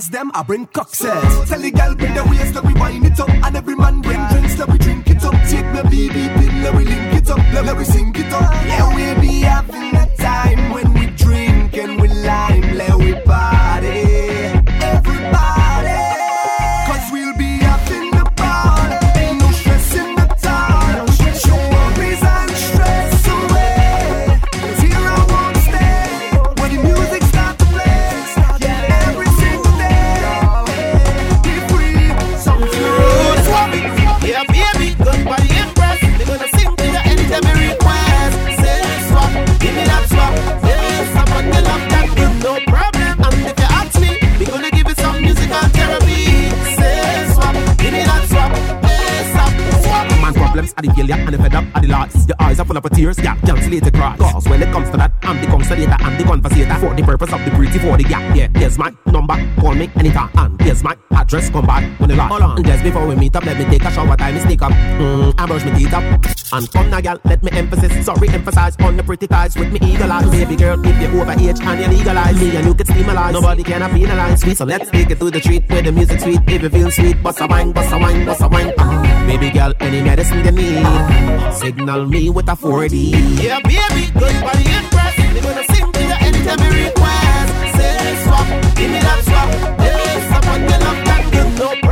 them, I bring cocktails. Tell the girl bring the waist, let Are full of tears, yeah, can't slate the cross. Cause when it comes to that, I'm the constellator, I'm the conversator. For the purpose of the pretty for the gap, yeah. Here's my number, call me anytime. And here's my address, come back when the lot. Hold on, just before we meet up, let me take a shower, time is sneak up. Mm, I brush my teeth up. And come now, girl, let me emphasis, sorry, emphasize on the pretty thighs with me eagle eyes. Baby girl, if you're over age and you legalize me and you can steam alive, nobody can penalize me. So let's take it to the treat where the music sweet. You feel sweet, bust a wine, bust a wine, bust a wine. Uh, baby girl, any medicine you need, signal me with a 4D. Yeah, baby, good body impress. They gonna sing to you anytime you request. Say swap, give me that swap. Yeah, someone you love that, no problem.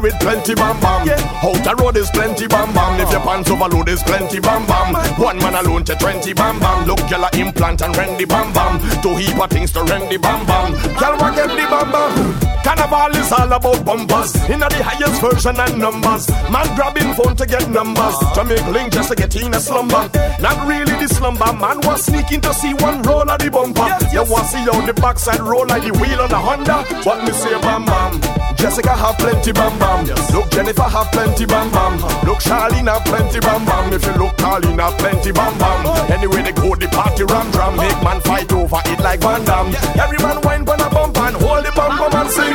With plenty bam bam. Out the road is plenty bam bam. If your pants overload is plenty bam bam. One man alone to twenty bam bam. Look, girl a implant and rend the bam bam. Two heap of things to rend the bam bam. Girl, what get the bam bam? Carnival is all about bumpers. In the highest version and numbers. Man grabbing phone to get numbers. To make link just to get in a slumber. Not really the slumber. Man was sneaking to see one roll of the bumper. You want to see how the backside roll like the wheel on a Honda. What me say, bam bam. Jessica have plenty bam bam. Look, Jennifer have plenty bam bam. Look, Charlene have plenty bam bam. If you look, Carlene have plenty bam bam. Anyway, they go the party ram drum. Make man fight over it like Van Damme. Every man wine on a bump and hold the bum bum and sing.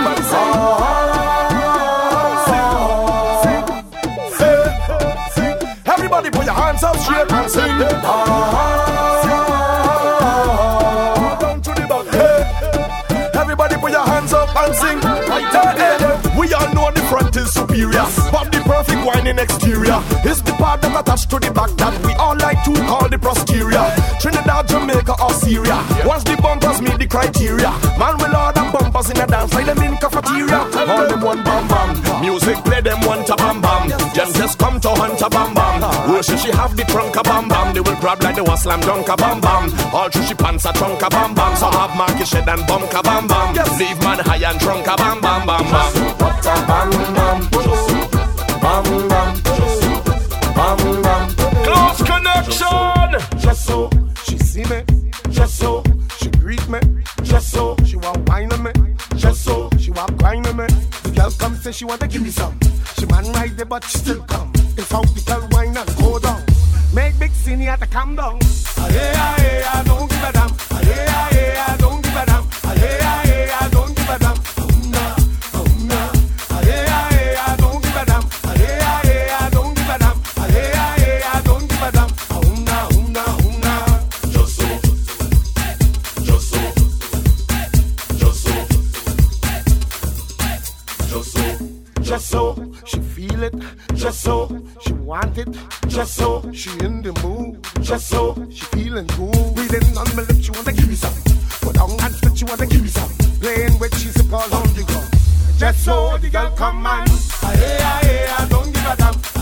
Everybody put your hands up straight and sing. Back. Hey. Everybody put your hands up and sing. Hey. We all know the front is superior, but the perfect wine in exterior is the part that attached to the back that we all like to call the posterior. Trinidad, Jamaica, or Syria. Once the bumpers meet the criteria, man will order bumpers in a dance like them in cafeteria. All them one bam bam. Music play them one ta bam bam. Them just come to hunt a bam bam. Worship she have the trunk a bam bam. They will grab like the was slam dunk a bam bam. All through she pants a trunk a bam bam. Some have market shed and bunk a bam bam. Leave man high and trunk a bam bam bam bam. Bam bam. Bam bam. Say she want to give me some. She man right there but she still come. If out the girl wine and go down, make big here to calm down. Ah, yeah, ah, just so she want it, just so she in the mood, just so she feeling cool. Reading on my lips, she wanna give me some. Put on hands, but she wanna give me some. Playing with she's a ball on the ground. Just so the girl come and hey, ah, hey, ah, don't give a damn.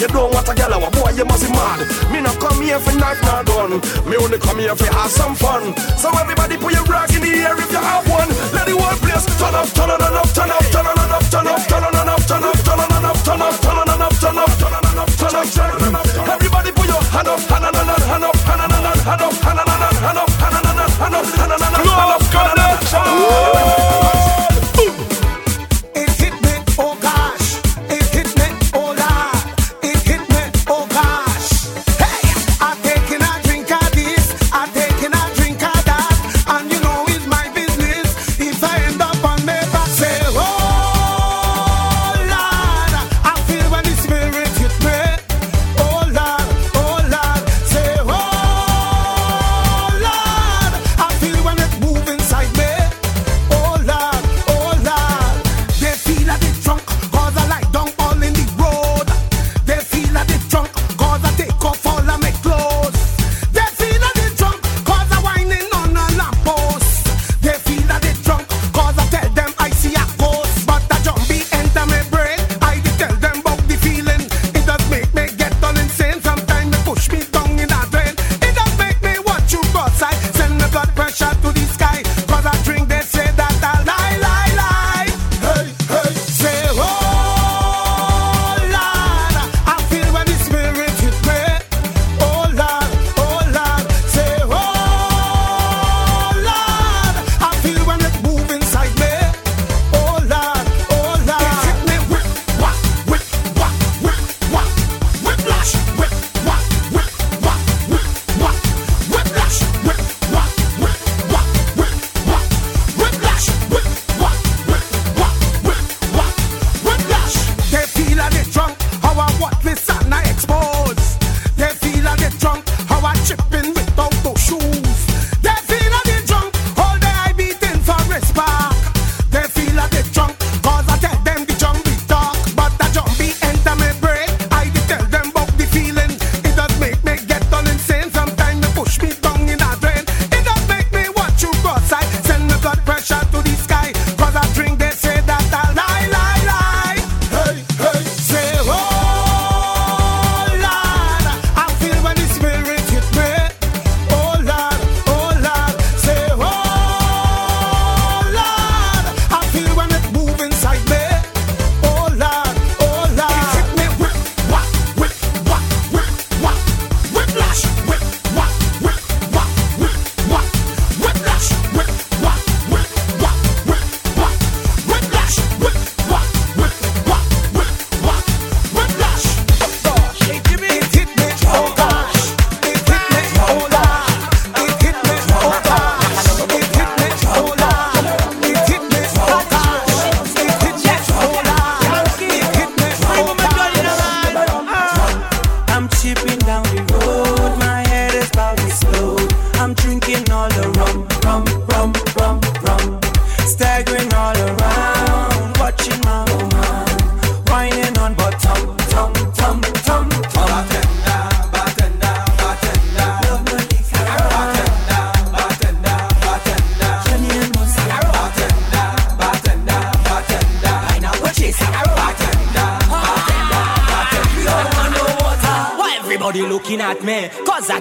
You don't want a girl, a boy, you must be mad. Me not come here for knife nor gun. Me only come here for have some fun. So everybody put your rag in the air if you have one. Let the world place turn up, turn up.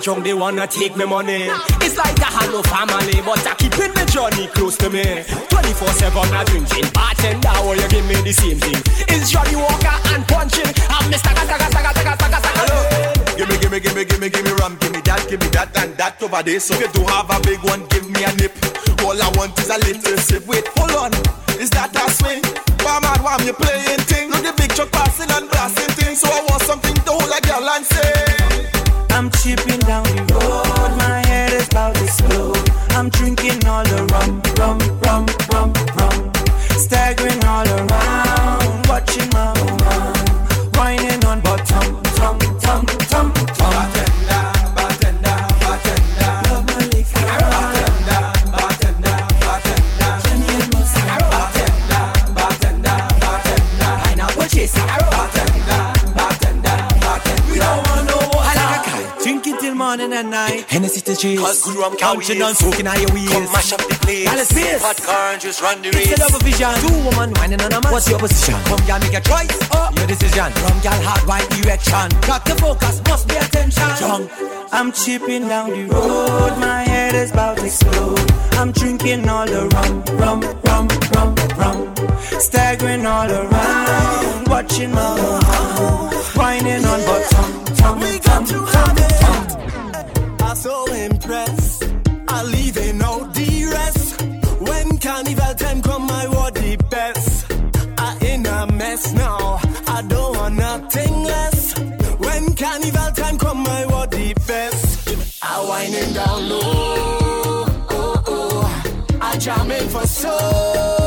junk, they wanna take me money. It's like I had no family, but I keeping the journey close to me. 24 7, I drinking. Bartender, or you give me the same thing. It's Johnnie Walker and Puncheon. I'm Mr. Gaga, Gaga, Gaga, Gaga, Gaga, Gimme, gimme, gimme, gimme, gimme rum, gimme that, gimme that, and that over there. So if you do have a big one, give me a nip. All I want is a little sip. Wait, hold on, is that a swing? Why man, why am you playing thing? Look the big truck passing and blasting thing. So I want something to hold a girl and say shipping down the road. My head is about to explode. I'm drinking all the cheese. Good rum Counting on smoking on your wheels. Come mash up the place. Dallas Pierce. Hot car and just run the race. It's a double vision. Two woman whining on a man. What's your position? Come girl make a choice. Up your decision. Rum girl hard white erection. Got the focus. Must be attention. Jump. I'm chipping down the road. My head is about to explode. I'm drinking all the rum, rum, rum, rum, rum. Staggering all around. Watching my mama. Whining on but tum, tum, tum, tum so impressed. I leave in no rest. When carnival time come, my the best. I in a mess now. I don't want nothing less. When carnival time come, my the best. I winding down low. Oh, oh. I jamming for soul.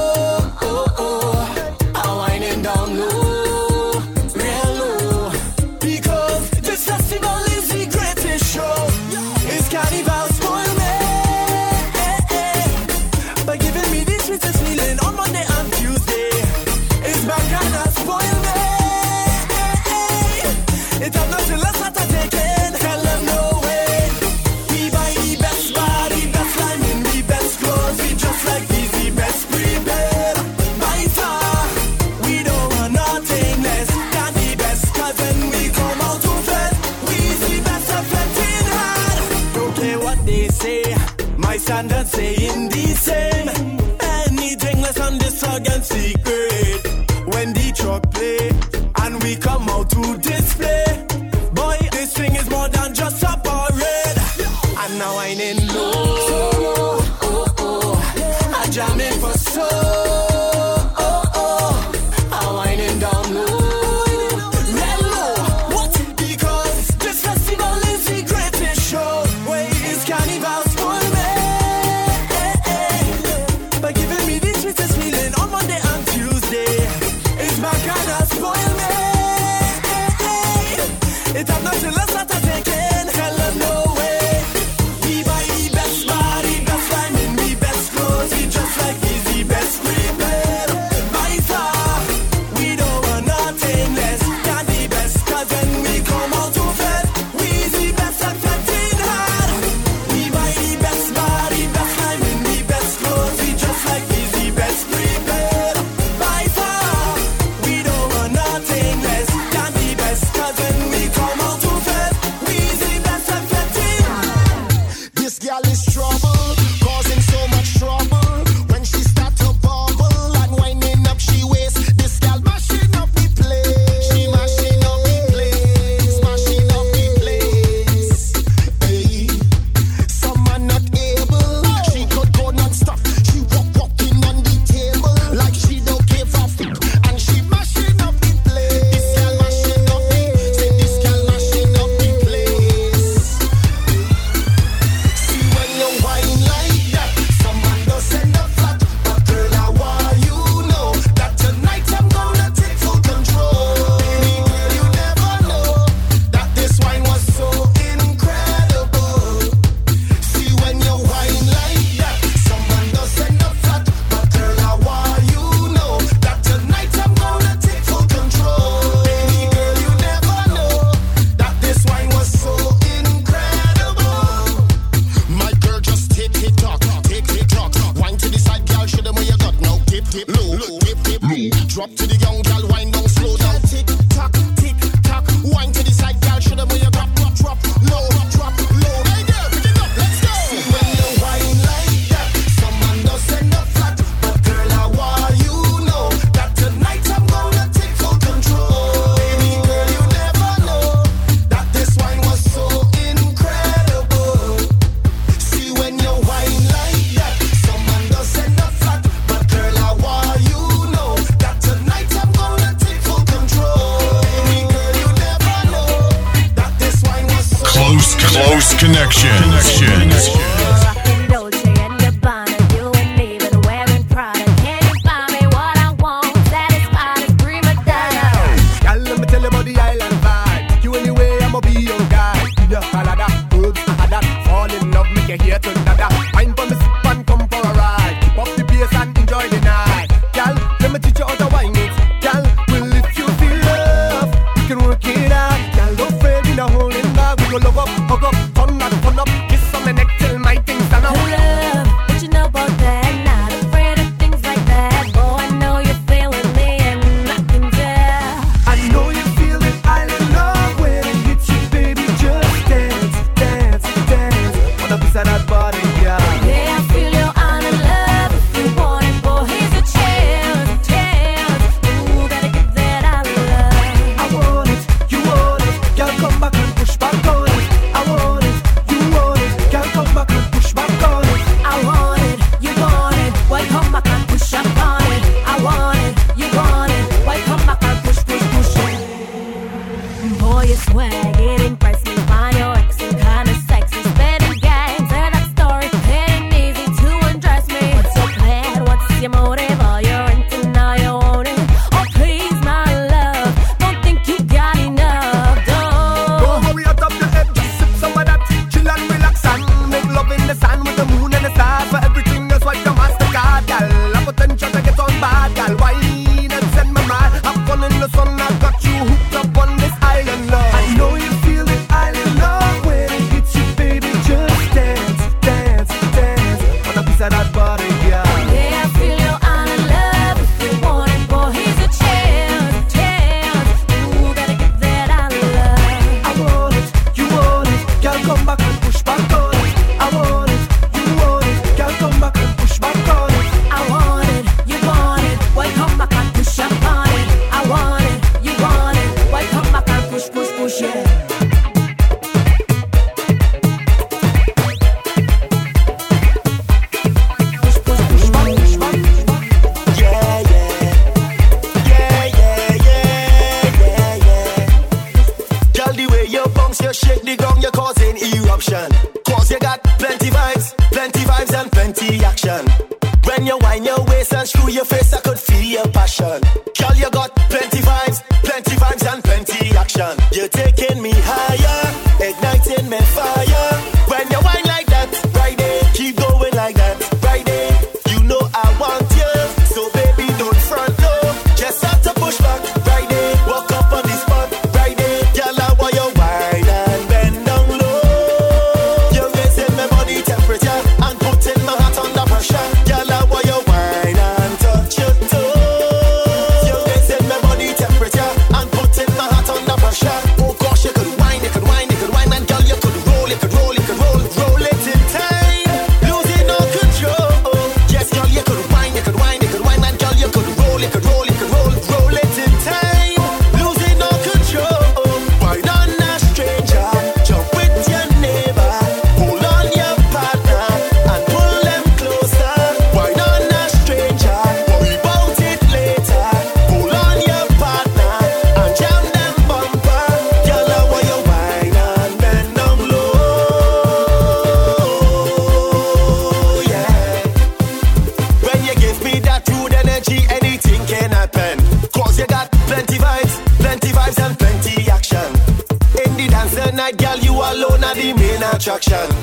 Attraction.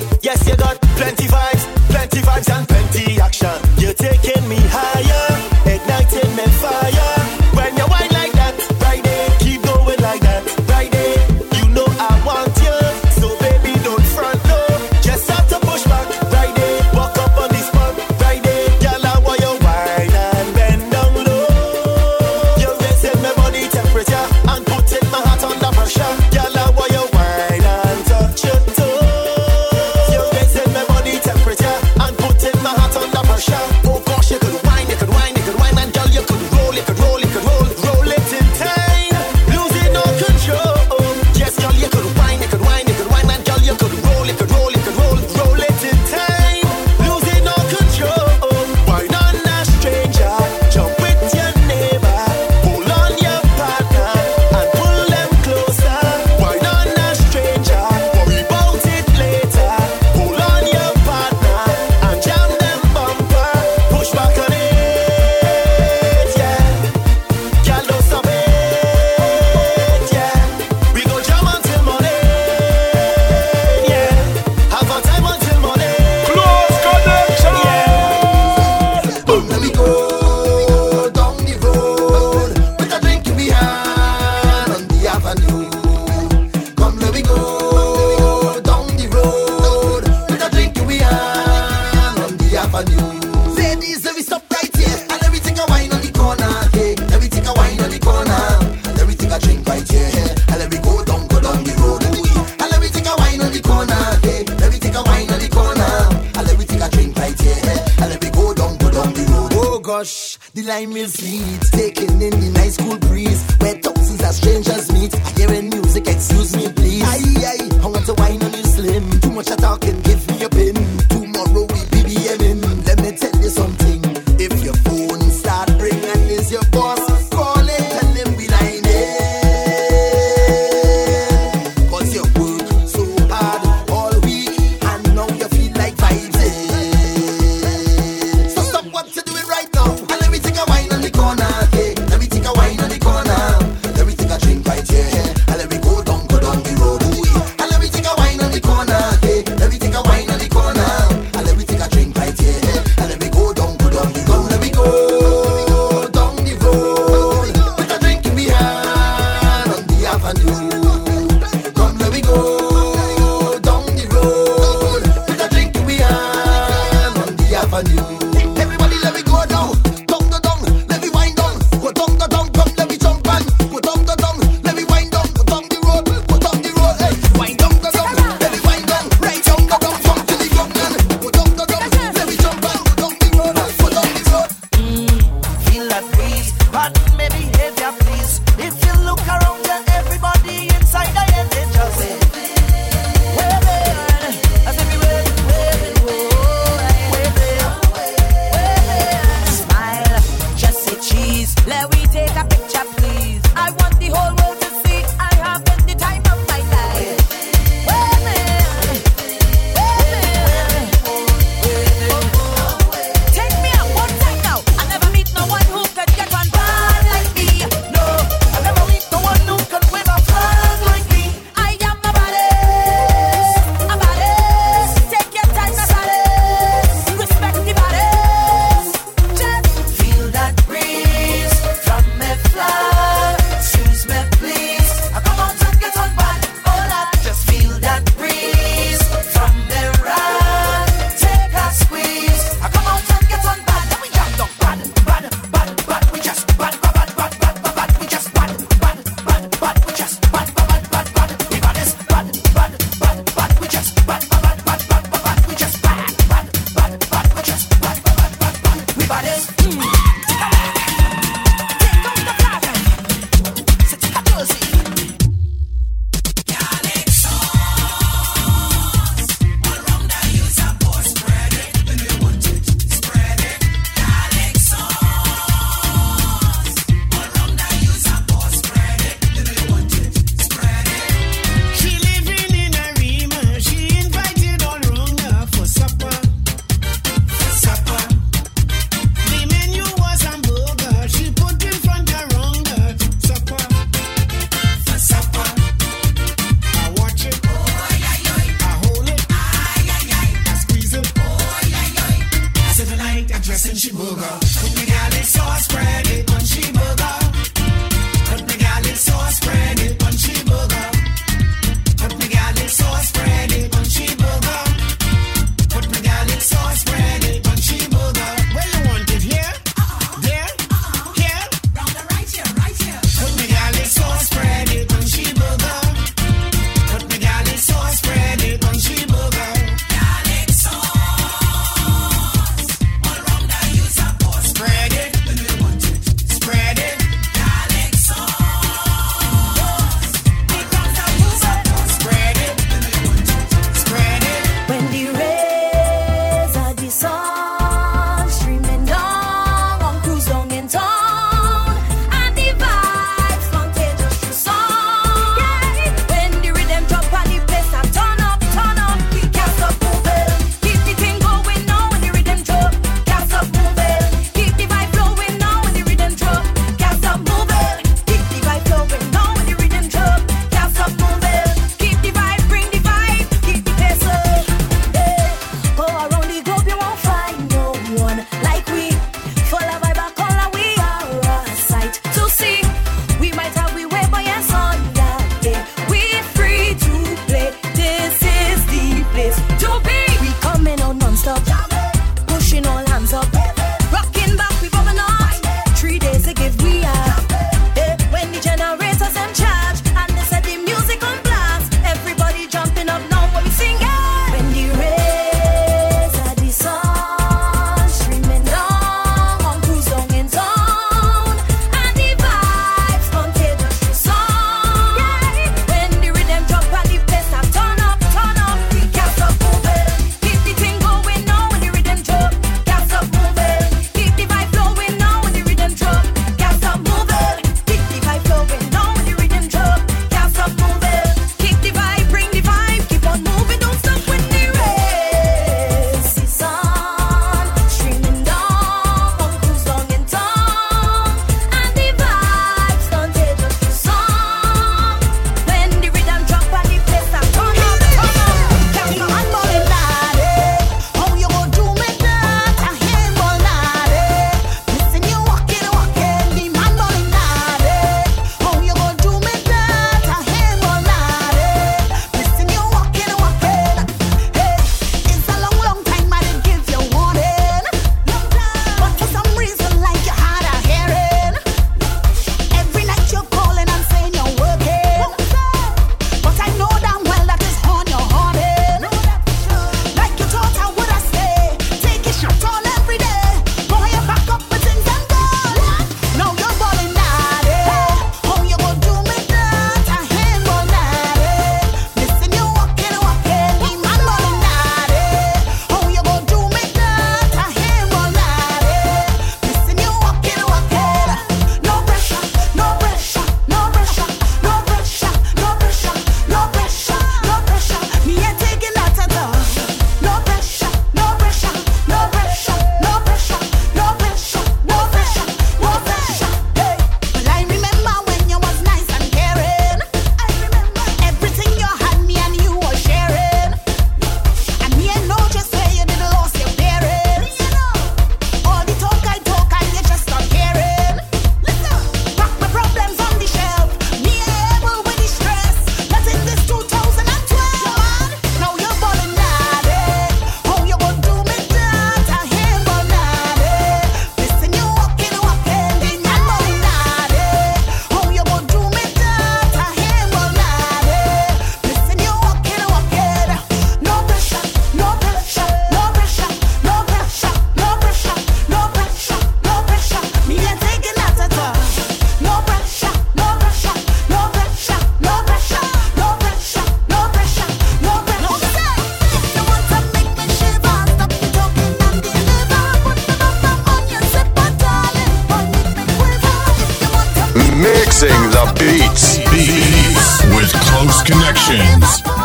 Connections.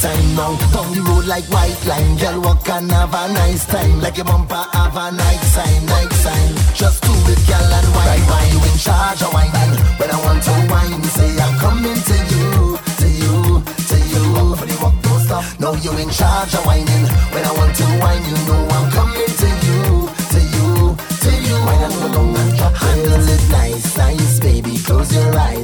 time now. Down the road like white line, girl walk and have a nice time. Like a bumper have a night sign, night sign. Just do it, girl, and wine, right. wine. You in charge of wine, and when I want to wine, say I'm coming to you, to you, to you. For the walk, don't stop. No, you in charge of whining. When I want to wine, you know I'm coming to you, to you, to you. Wine and go down and drop. Handle it nice, nice, baby. Close your eyes.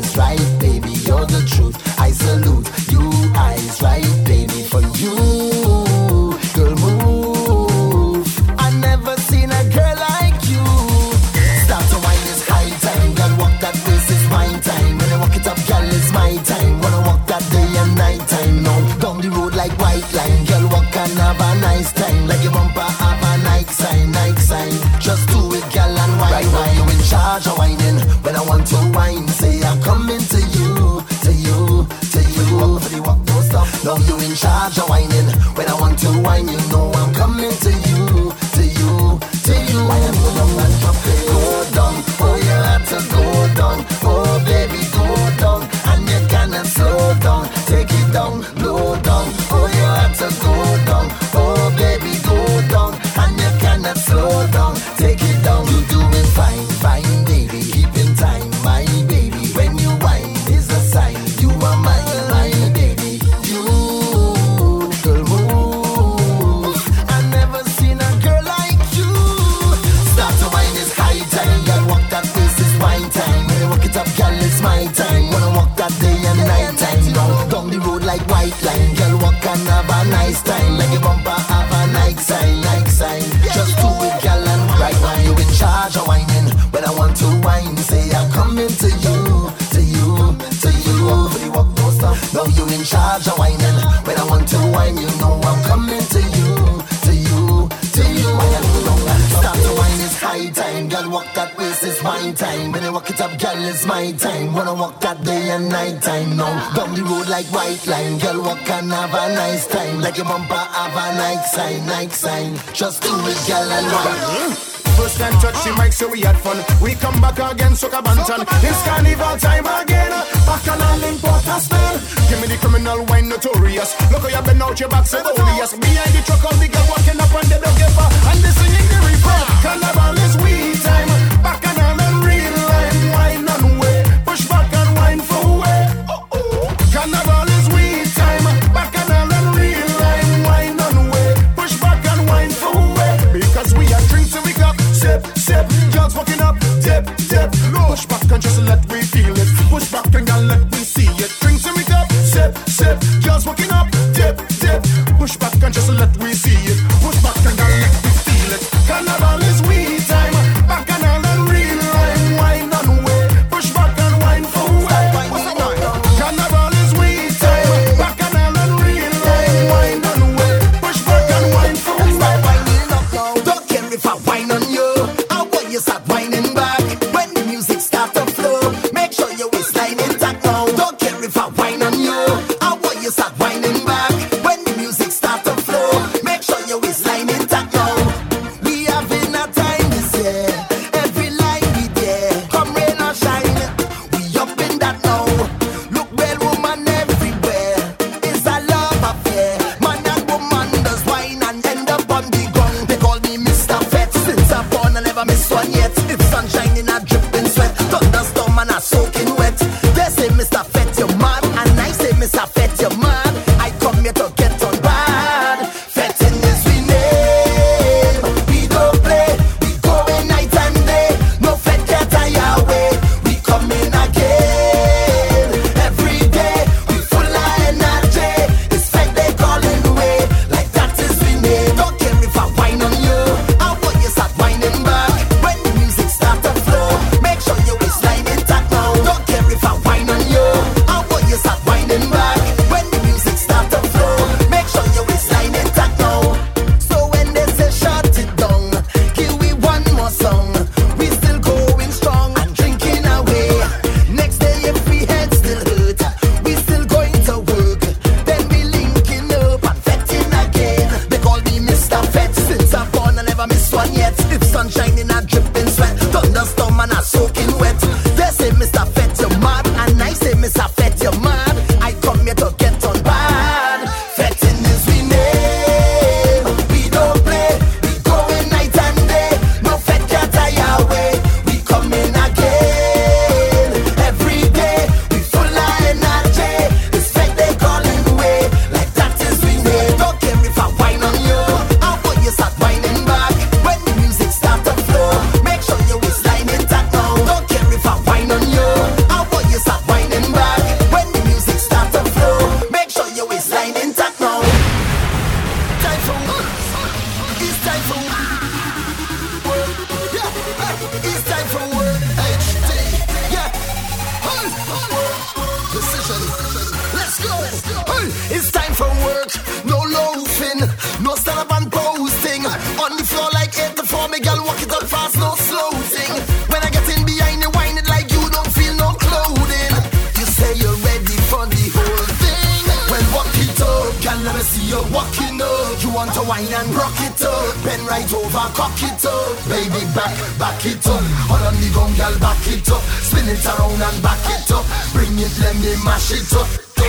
Wine and rock it up. Bend right over, cock it up. Baby, back, back it up. Hold on the gun, girl, back it up. Spin it around and back it up. Bring it, let me mash it up.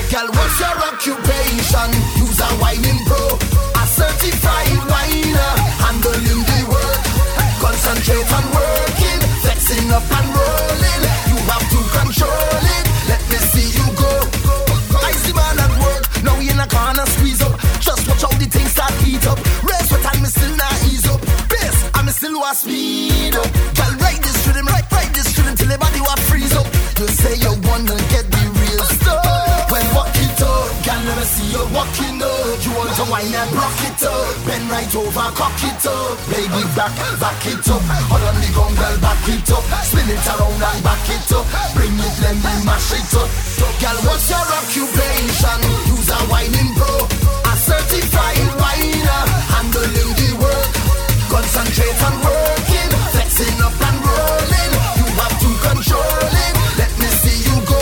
Girl, what's your occupation? Use a whining pro. A certified whiner. Handling the work. Concentrate on working. Flexing up and rolling. You have to control it. Let me see you go. I see man at work. Now in a corner squeeze up. Just watch how the up. Rest what time me still not ease up. Bass, I'm still was speed up. Girl, ride this rhythm, right, ride this rhythm till the body was freeze up. You say you wanna get the real stuff. Well, walk it up. Girl, let me see you walking up. You want to wine and rock it up. Bend right over, cock it up. Baby, back, back it up. Hold on the gun, girl, back it up. Spin it around and back it up. Bring it, let me mash it up. So, girl, what's your occupation? Use a whining pro. Certified whiner. Handling the work. Concentrate on working. Flexing up and rolling. You have to control it. Let me see you go.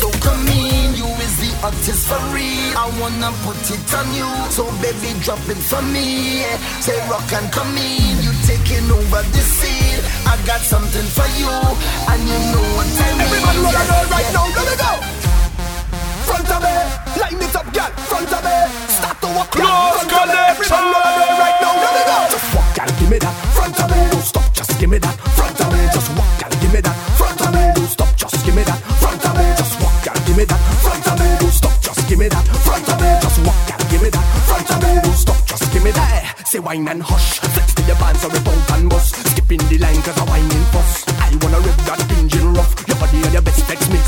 So come in, you is the artist for real. I wanna put it on you. So baby, drop it for me. yeah. Say rock and come in. You taking over the scene. I got something for you. And you know what I mean. Everybody roll Yeah, it right now, let me go. Front of me, line it up, girl. Close Front of me, everybody roll it out right now, let me go. Just walk, give me that. Front of me, don't stop, just give me that. Front of me, just walk, give me that. Front of me, don't stop, just give me that. Front of me, just walk, give me that. Front of me, don't stop, just give me that. Front of me, just walk, give me that. Front of me, don't stop, just give me that. Say wine and hush, flex to your bands or rip out and bust. Skipping the line 'cause I whining fuss. I wanna rip that engine rough. Your body and your best flex mixed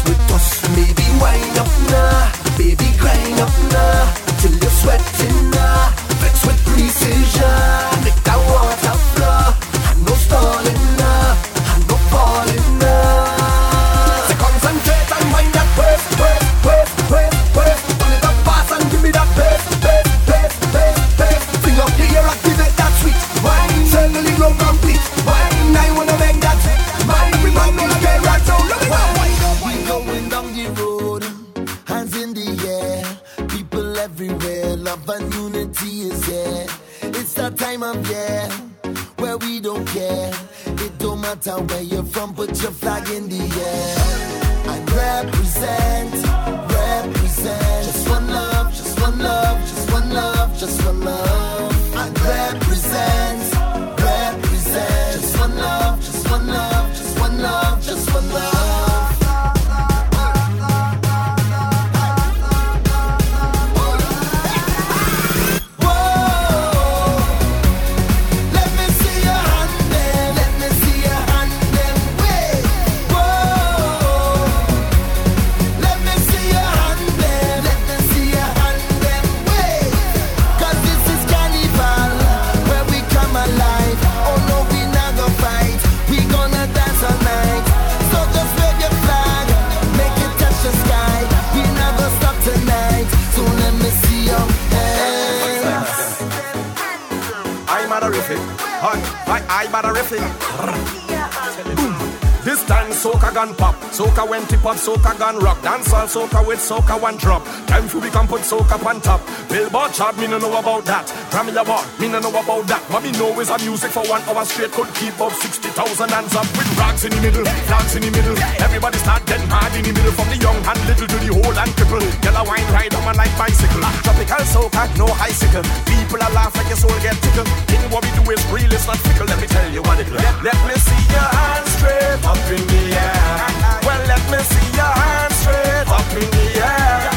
soca with soca one drop. Time for we can put soca on top. Billboard chart, me no know about that. Grammy award, me no know about that. Me know is a music for one hour straight could keep up sixty thousand hands up with rocks in the middle, flags in the middle. Everybody start getting hard in the middle, from the young and little to the old and cripple. Yellow wine ride on my like bicycle. Tropical soca, no icicle. People are laugh like your soul get tickled. Thing what we do is real, it's not fickle. Let me tell you what it let, let me see your hands straight up in the air. Well, let me see your hands straight up in the air.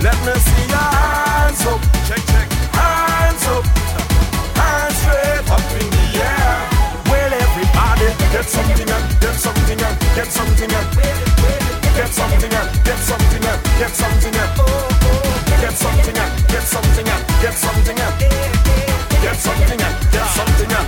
Let me see your hands up. Check, check. Hands up. Hands straight up in the air. Well, everybody, get something up, get something up, get something up. Get something up, get something up, get something up. Get something up, get something up, get something up. Get something up, get something up.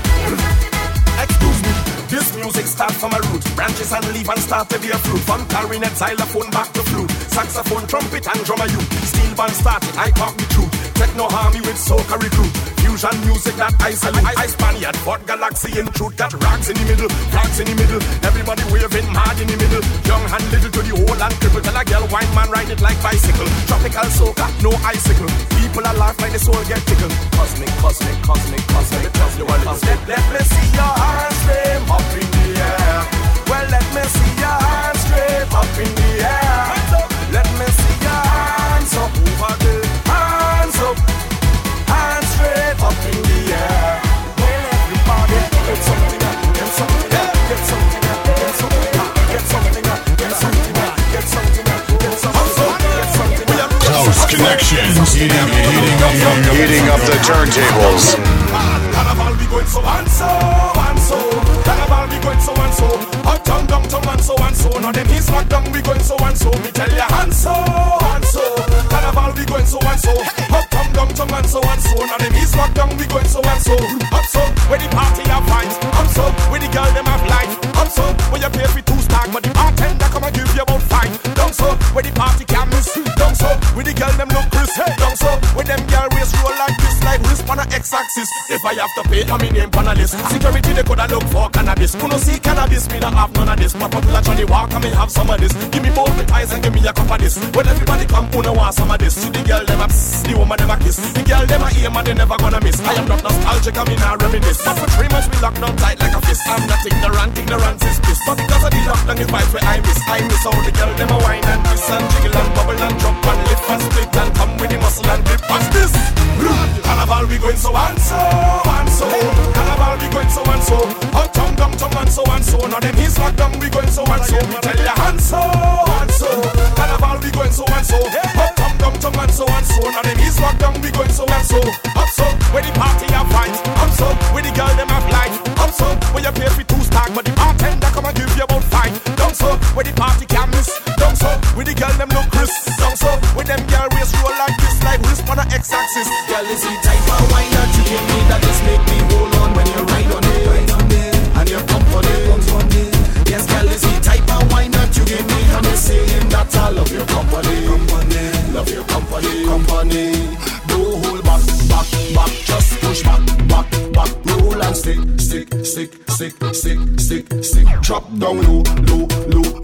Excuse me, this music starts from a root. Branches and leaves and start to be a fruit. From clarinet, xylophone, back to flute. Saxophone, trumpet and drummer you. Steel band started, I talk the truth. Techno harmony with soca recruit. Fusion music that I salute. I I Spaniard, but galaxy in truth. Got rocks in the middle, rocks in the middle. Everybody waving mad in the middle. Young and little to the whole and cripple. Tell a girl wine man ride it like bicycle. Tropical soca, no icicle. People are laugh like the soul get tickled. Cosmic, cosmic, cosmic, cosmic. World is let, let me see your hands flame up in the air. Well, let me see your hands straight up in the air. Heating, heating, heating, Heating up the turntables. Going so and so. Carnival we going so and so. And so. Now them east back down we going so and so. Me tell ya and so and so. Carnival we going so and so. Uptown, downtown and so and so. Now them east back down we going so and so. Up so where the party have vibes. Up so where the girl them have life. Up so where you pay for two stack, but the bartender come and give you about five. Down so where the party can miss. Down so where the girl them look crisp. Down so where them girl waist roll like this, like wrist on a x-axis. If I have to pay, I'm in name on a list. Security they coulda look for cannabis. Who no see cannabis, me not have none of this. My popular Johnnie Walker, me have some of this. Give me both the eyes and give me a cup of this. When everybody come, who no want some of this. See the girl them a psst, the woman them a kiss. The girl them a aim and they never gonna miss. I am not nostalgic, I mean I reminisce. But for three months we locked down tight like a fist. I'm not ignorant, ignorance is bliss. But because of the lockdown is vibes where I miss. I miss all the girl them a wine and kiss and jiggle and bubble and jump and lift and split and come with the muscle and grip. What's this? Carnival we going so and so and so. Carnival we going so and so. Uptown, downtown and so and so. Now them east lock down we going so and so. Me tell ya and so and so. Carnival we going so and so. Uptown, downtown and so and so. Now them east lock down we going so and so. Up so where the party have vibes. Up so where the girl them have life. Up so where you pay for two stack, but the bartender come and give you about five. Down so where the party can miss. Down so where the girl them look crisp. Down so where them girl waist roll like this, like wrist on a x-axis. Girl, is the type of wine that you give me that just make me that I love your company, company, love your company, company. Don't hold back, back, back, just push back, back, back, roll and stick, stick, stick, stick, stick, stick, stick. Drop down low, low, low,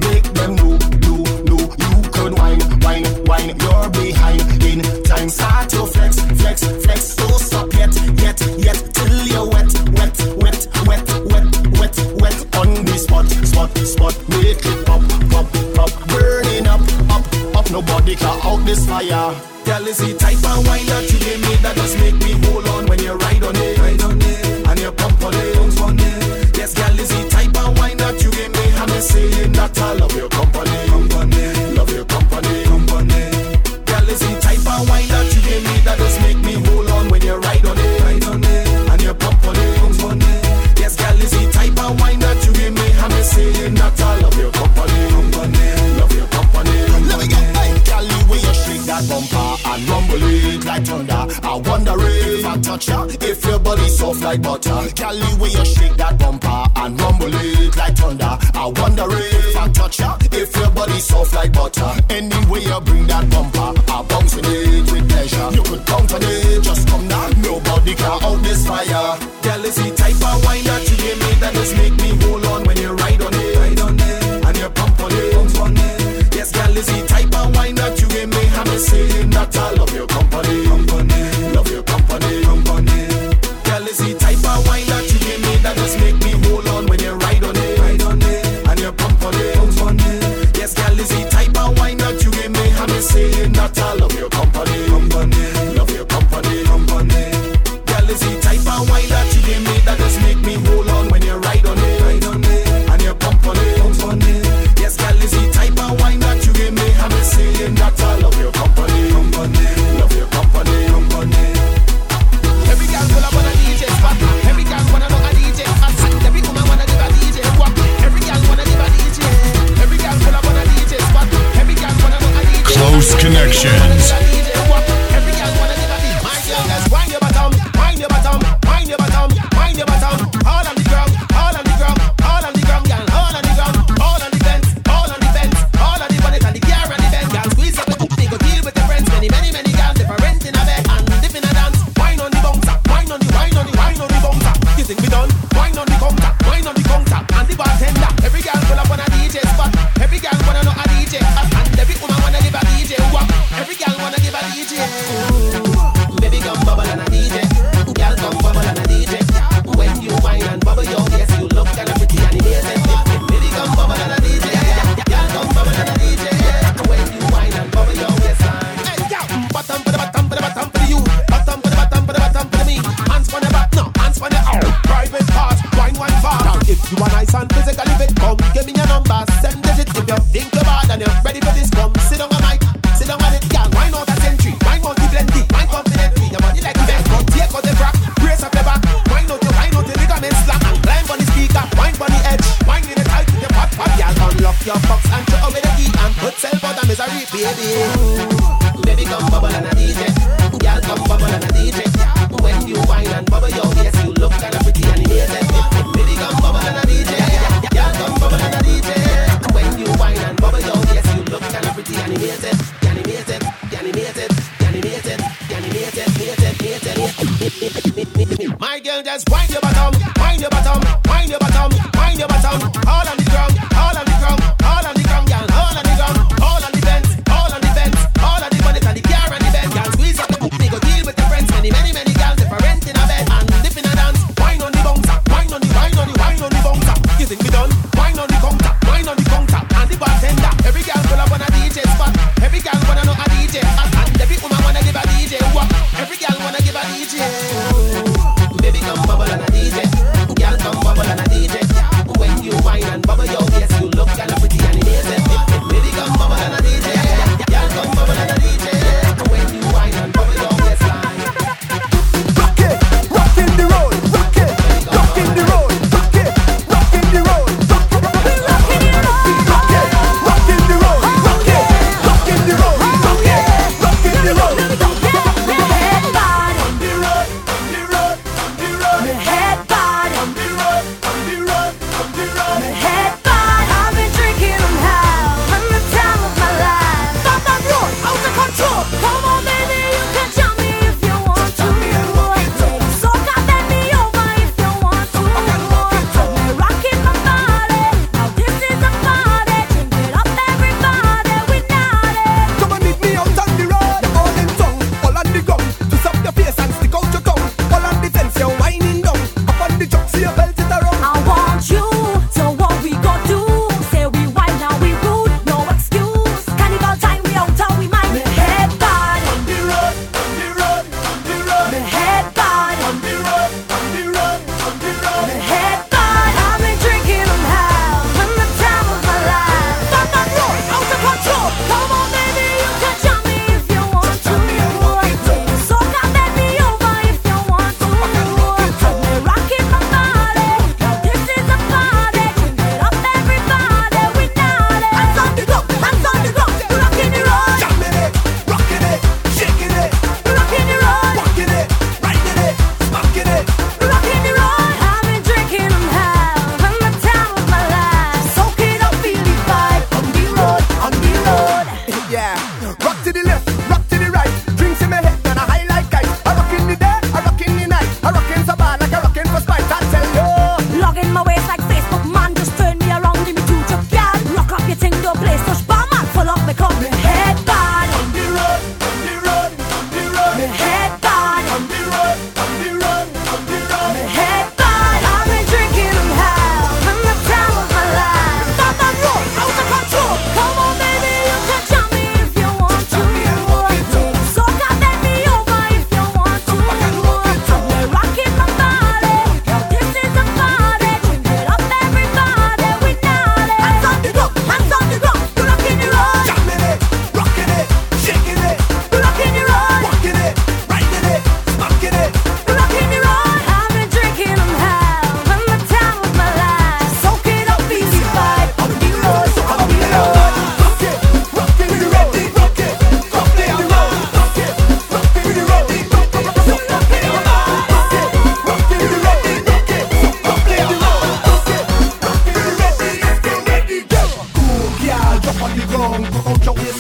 fire. Girl, is the type of wine that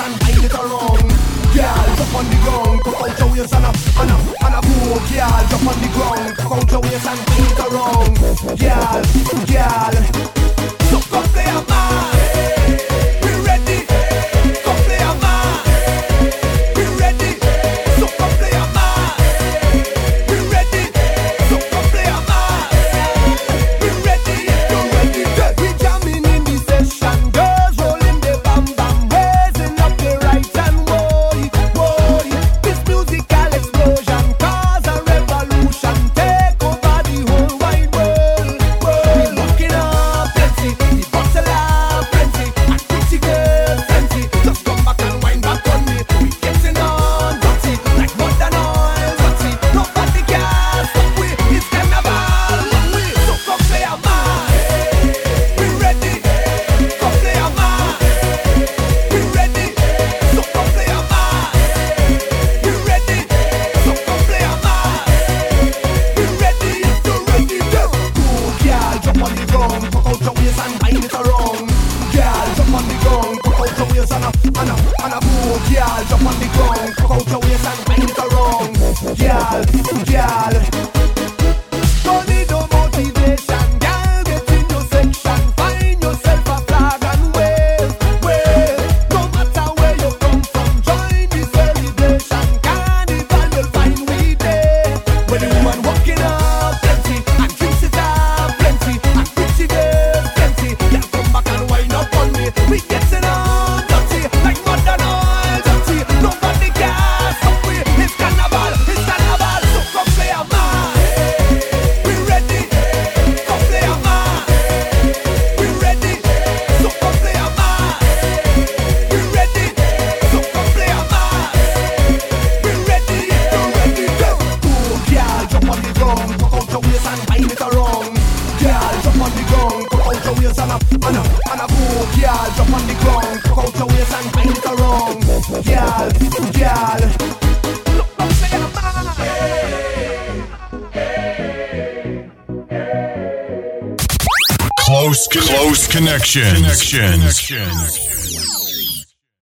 and wind it around. Girl, drop on the ground,